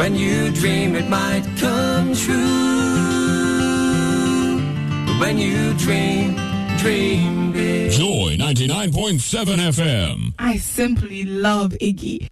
When you dream it might come true. When you dream, dream big. Joy 99.7 FM. I simply love Iggy.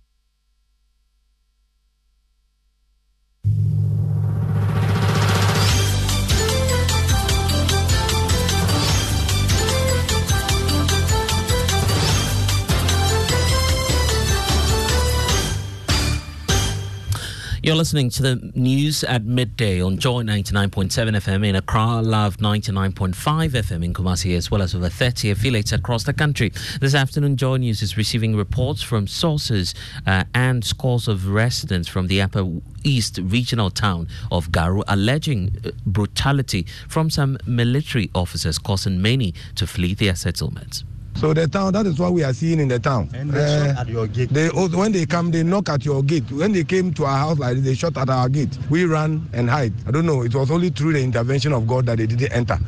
You're listening to the news at midday on Joy 99.7 FM in Accra, Love 99.5 FM in Kumasi, as well as over 30 affiliates across the country. This afternoon, Joy News is receiving reports from sources uh, and scores of residents from the Upper East regional town of Garu alleging uh, brutality from some military officers, causing many to flee their settlements. So the town, that is what we are seeing in the town. And they uh, shot at your gate. They, when they come, they knock at your gate. When they came to our house like this, they shot at our gate. We ran and hide. I don't know. It was only through the intervention of God that they didn't enter.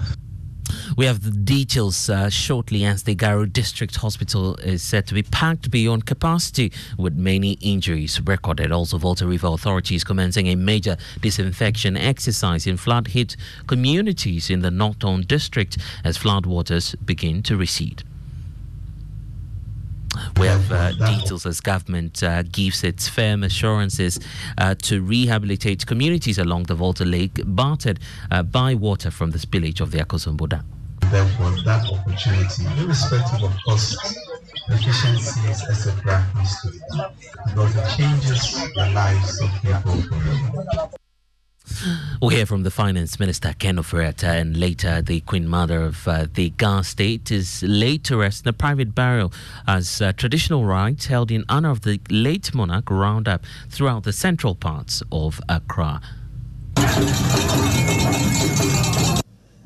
We have the details uh, shortly as the Garu District Hospital is said to be packed beyond capacity with many injuries recorded. Also, Volta River authorities commencing a major disinfection exercise in flood hit communities in the Northern District as floodwaters begin to recede. We have uh, details as government uh, gives its firm assurances uh, to rehabilitate communities along the Volta Lake battered uh, by water from the spillage of the Akosombo Dam. Therefore, that opportunity, irrespective of cost, efficiencies, etc., needs to be done because it changes the lives of people forever. We'll hear from the Finance Minister, Ken Ofori-Atta, and later the Queen Mother of uh, the Ga State is laid to rest in a private burial as uh, traditional rites held in honor of the late monarch round up throughout the central parts of Accra.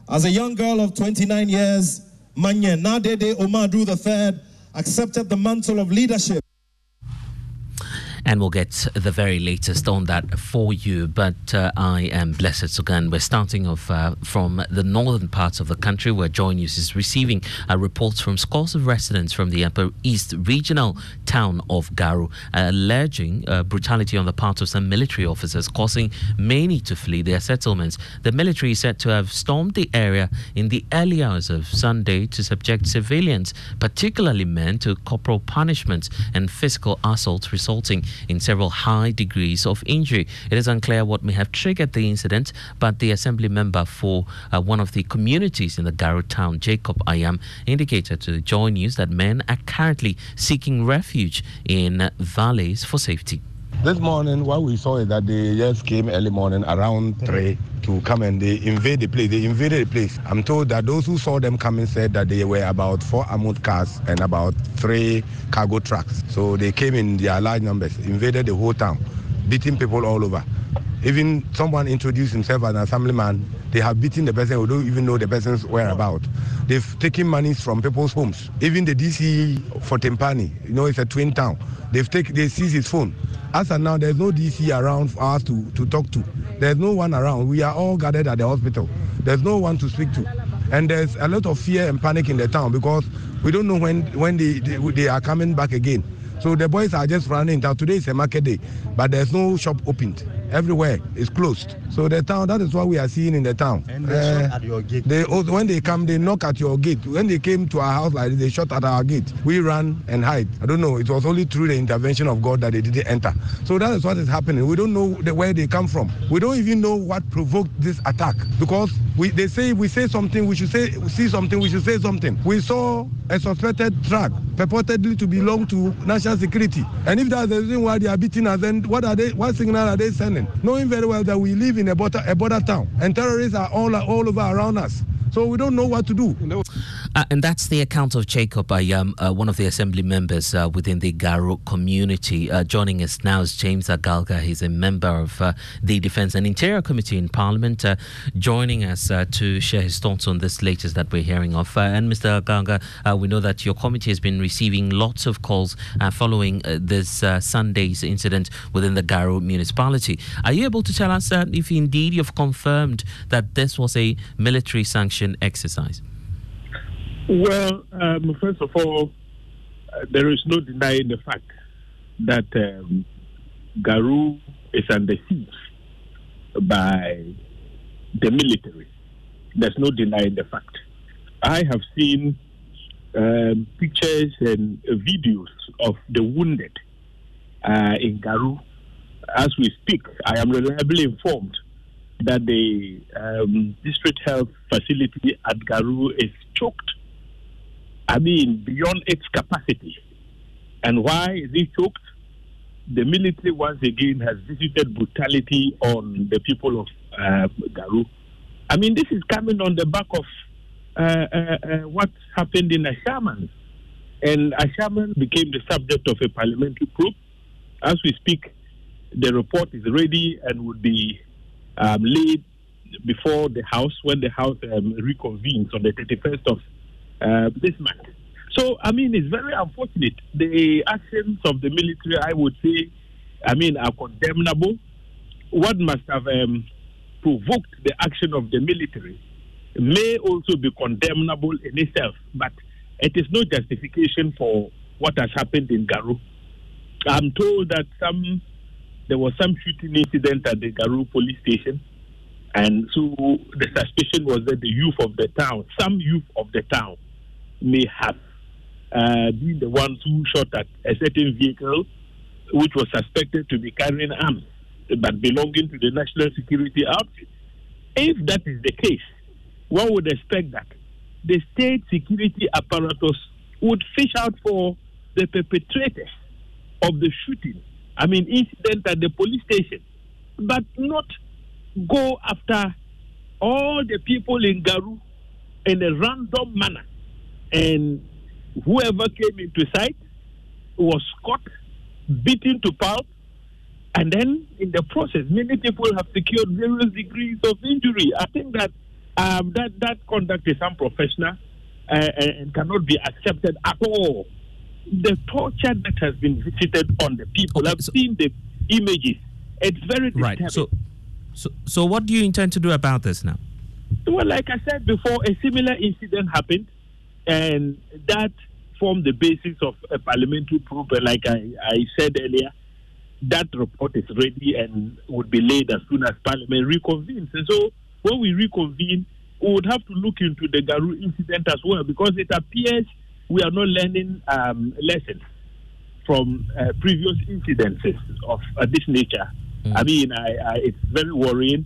As a young girl of 29 years, Manye Nadede Omaedru III accepted the mantle of leadership and we'll get the very latest on that for you. But uh, I am Blessed Sugan. We're starting off uh, from the northern parts of the country where Joy News is receiving uh, reports from scores of residents from the Upper East regional town of Garu alleging uh, brutality on the part of some military officers, causing many to flee their settlements. The military is said to have stormed the area in the early hours of Sunday to subject civilians, particularly men, to corporal punishment and physical assault, resulting in several high degrees of injury. It is unclear what may have triggered the incident, but the assembly member for uh, one of the communities in the Garu town, Jacob Ayam, indicated to the Joy News that men are currently seeking refuge in valleys for safety. This morning, what we saw is that they just came early morning around 3 to come and they invade the place. They invaded the place. I'm told that those who saw them coming said that they were about four armored cars and about three cargo trucks. So they came in their large numbers, invaded the whole town, beating people all over. Even someone introduced himself as an assemblyman. They have beaten the person who don't even know the person's whereabouts. They've taken monies from people's homes. Even the DC for Tempane, you know, it's a twin town. They've taken, they seized his phone. As of now, there's no DC around for us to, to talk to. There's no one around. We are all gathered at the hospital. There's no one to speak to. And there's a lot of fear and panic in the town because we don't know when, when they, they, they are coming back again. So the boys are just running. Now today is a market day, but there's no shop opened. Everywhere is closed. So the town, that is what we are seeing in the town. And they uh, shot at your gate. They, also, when they come, they knock at your gate. When they came to our house like this, they shot at our gate. We ran and hide. I don't know. It was only through the intervention of God that they didn't enter. So that is what is happening. We don't know the, where they come from. We don't even know what provoked this attack because we, they say we say something, we should say see something, we should say something. We saw a suspected truck purportedly to belong to national security. And if that's the reason why they are beating us, then what are they? What signal are they sending? Knowing very well that we live in a border, a border town and terrorists are all all over around us. So we don't know what to do. Uh, and that's the account of Jacob, Ayam uh, one of the assembly members uh, within the Garu community. Uh, joining us now is James Agalga. He's a member of uh, the Defence and Interior Committee in Parliament, uh, joining us to share his thoughts on this latest that we're hearing of. and Mr. Agalga, we know that your committee has been receiving lots of calls following this Sunday's incident within the Garu municipality. Are you able to tell us if indeed you've confirmed that this was a military sanction? exercise? Well, um, first of all, uh, there is no denying the fact that um, Garu is under siege by the military. There's no denying the fact. I have seen um, pictures and videos of the wounded uh, in Garu. As we speak, I am reliably informed that the um, district health facility at Garu is choked. I mean, beyond its capacity. And why is it choked? The military once again has visited brutality on the people of uh, Garu. I mean, this is coming on the back of uh, uh, uh what happened in Ashaiman. And Ashaiman became the subject of a parliamentary probe. As we speak, the report is ready and would be um, laid before the House when the House um, reconvenes on the 31st of uh, this month. So, I mean, it's very unfortunate. The actions of the military, I would say, I mean, are condemnable. What must have um, provoked the action of the military may also be condemnable in itself, but it is no justification for what has happened in Garu. I'm told that some there was some shooting incident at the Garu police station. And so the suspicion was that the youth of the town, some youth of the town, may have uh, been the ones who shot at a certain vehicle which was suspected to be carrying arms but belonging to the national security outfit. If that is the case, one would expect that the state security apparatus would fish out for the perpetrators of the shooting I mean, incident at the police station, but not go after all the people in Garu in a random manner. And whoever came into sight was caught, beaten to pulp, and then in the process, many people have secured various degrees of injury. I think that um, that that conduct is unprofessional uh, and cannot be accepted at all the torture that has been visited on the people, I've so, seen the images. It's very disturbing. Right. So, so, what do you intend to do about this now? Well, like I said before, a similar incident happened, and that formed the basis of a parliamentary probe. Like I, I said earlier, that report is ready and would be laid as soon as Parliament reconvenes. And so, when we reconvene, we would have to look into the Garu incident as well because it appears we are not learning um, lessons from uh, previous incidences of uh, this nature. Mm. I mean, I, I, it's very worrying.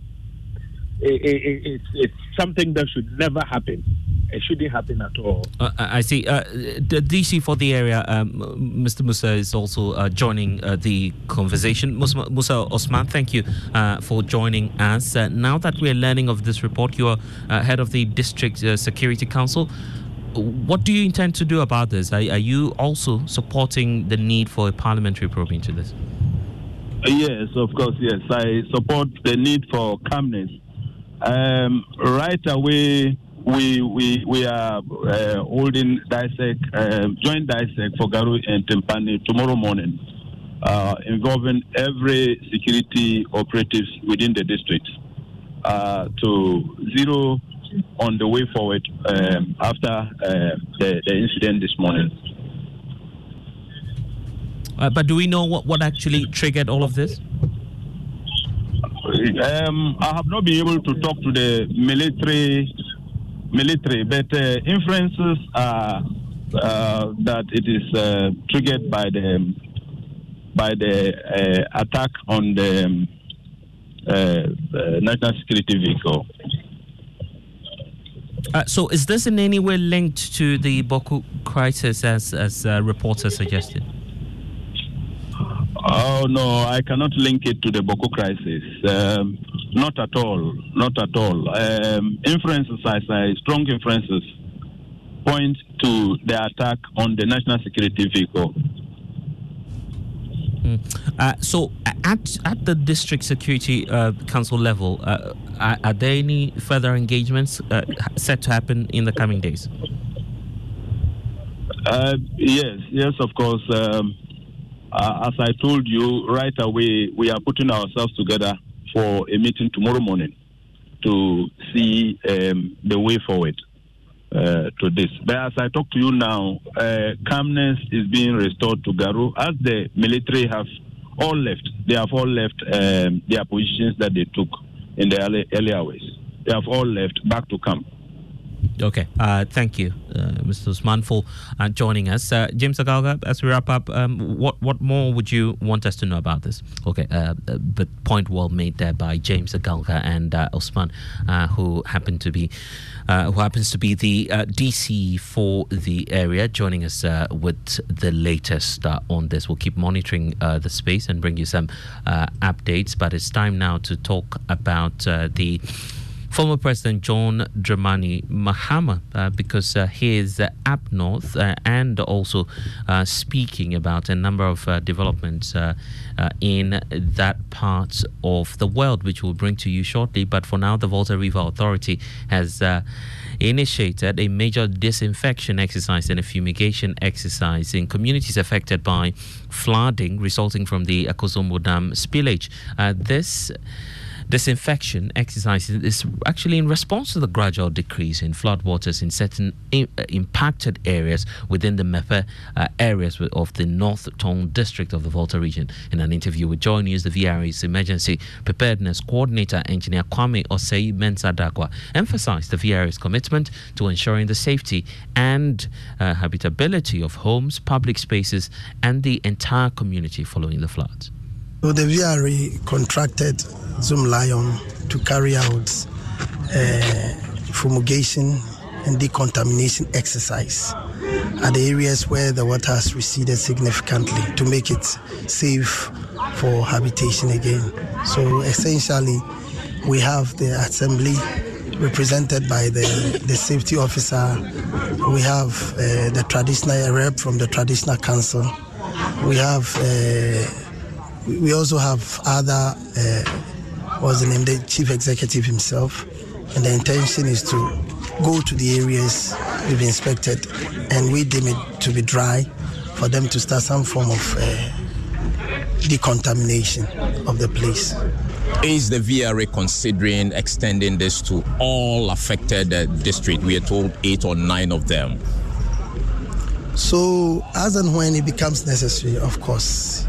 It, it, it's, it's something that should never happen. It shouldn't happen at all. Uh, I see. Uh, the DC for the area, um, Mr. Musa is also uh, joining uh, the conversation. Musa, Musa Osman, thank you uh, for joining us. Uh, now that we're learning of this report, you are head of the District Security Council what do you intend to do about this? Are, are, you also supporting the need for a parliamentary probe into this? Yes, of course, yes. I support the need for calmness. Um, right away, we we we are uh, holding DISEC, uh, joint DISEC for Garu and Tempane tomorrow morning, uh, involving every security operatives within the district uh, to zero on the way forward um, after uh, the, the, incident this morning. Uh, but do we know what, what actually triggered all of this? Um, I have not been able to talk to the military, military, but uh, inferences are uh, that it is uh, triggered by the by the uh, attack on the um, uh, uh, national security vehicle. Uh, so, is this in any way linked to the Bawku crisis, as as uh, reporters suggested? Oh no, I cannot link it to the Bawku crisis. Um, not at all. Not at all. Um, inferences, I say, strong inferences, point to the attack on the national security vehicle. Mm. Uh, so, at at the district security uh, council level, uh, are, are, there any further engagements uh, set to happen in the coming days? Uh, yes, yes, of course. Um, uh, as I told you right away, we are putting ourselves together for a meeting tomorrow morning to see um, the way forward. Uh, to this. But as I talk to you now, uh, calmness is being restored to Garu as the military have all left. They have all left um, their positions that they took in the early, early hours. They have all left back to camp. Okay, uh, thank you, uh, Mr. Usman, for uh, joining us. Uh, James Agalga, as we wrap up, um, what what more would you want us to know about this? Okay, uh, but point well made there by James Agalga and uh, Usman, who happen to be who happens to be the DC for the area, joining us with the latest on this. We'll keep monitoring the space and bring you some updates. But it's time now to talk about the former President John Dramani Mahama uh, because uh, he is uh, up north uh, and also uh, speaking about a number of uh, developments in that part of the world, which we'll bring to you shortly. But for now, the Volta River Authority has initiated a major disinfection exercise and a fumigation exercise in communities affected by flooding resulting from the Akosombo Dam spillage. this disinfection exercises is actually in response to the gradual decrease in floodwaters in certain I- uh, impacted areas within the Mepe uh, areas of the North Tongu district of the Volta region. In an interview with Joy News, the VRA's emergency preparedness coordinator, engineer Kwame Osei Mensah Darkwah, emphasized the VRA's commitment to ensuring the safety and uh, habitability of homes, public spaces, and the entire community following the floods. So the VRA contracted Zoomlion to carry out uh, fumigation and decontamination exercise at the areas where the water has receded significantly to make it safe for habitation again. So essentially, we have the assembly represented by the, the safety officer. We have uh, the traditional rep from the traditional council. We have uh, we also have other uh, was the name, the chief executive himself. And the intention is to go to the areas we've inspected and we deem it to be dry for them to start some form of uh, decontamination of the place. Is the VRA considering extending this to all affected uh, districts? We are told eight or nine of them. So, as and when it becomes necessary, of course.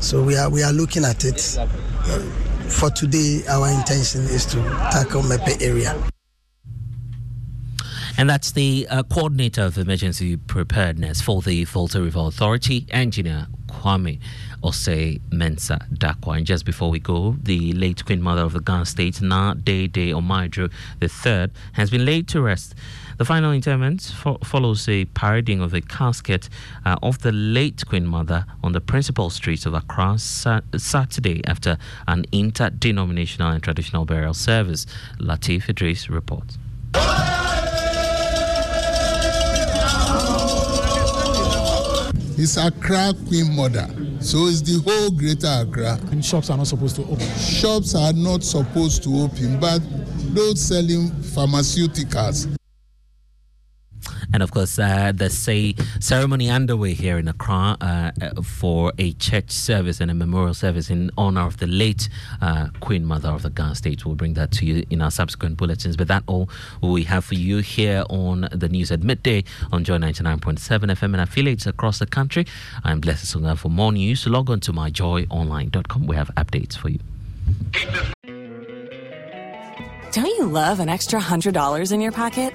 So we are we are looking at it. Uh, for today, our intention is to tackle Mepe area. And that's the uh, coordinator of emergency preparedness for the Volta River Authority, engineer Kwame Osei Mensah Darkwah. And just before we go, the late Queen Mother of the Ghana State, Na Dede Omaedru III, has been laid to rest. The final interment fo- follows a parading of a casket uh, of the late Queen Mother on the principal streets of Accra sa- Saturday after an interdenominational and traditional burial service. Latif Idris reports. It's Accra Queen Mother. So it's the whole greater Accra. And shops are not supposed to open. Shops are not supposed to open, but those selling pharmaceuticals and of course, uh, there's a ceremony underway here in Accra uh, for a church service and a memorial service in honor of the late uh, Queen Mother of the Ghana State. We'll bring that to you in our subsequent bulletins. But that all we have for you here on the news at midday on Joy 99.7 FM and affiliates across the country. I'm Blessed Sunga. For more news, log on to myjoyonline.com. We have updates for you. Don't you love an extra $100 in your pocket?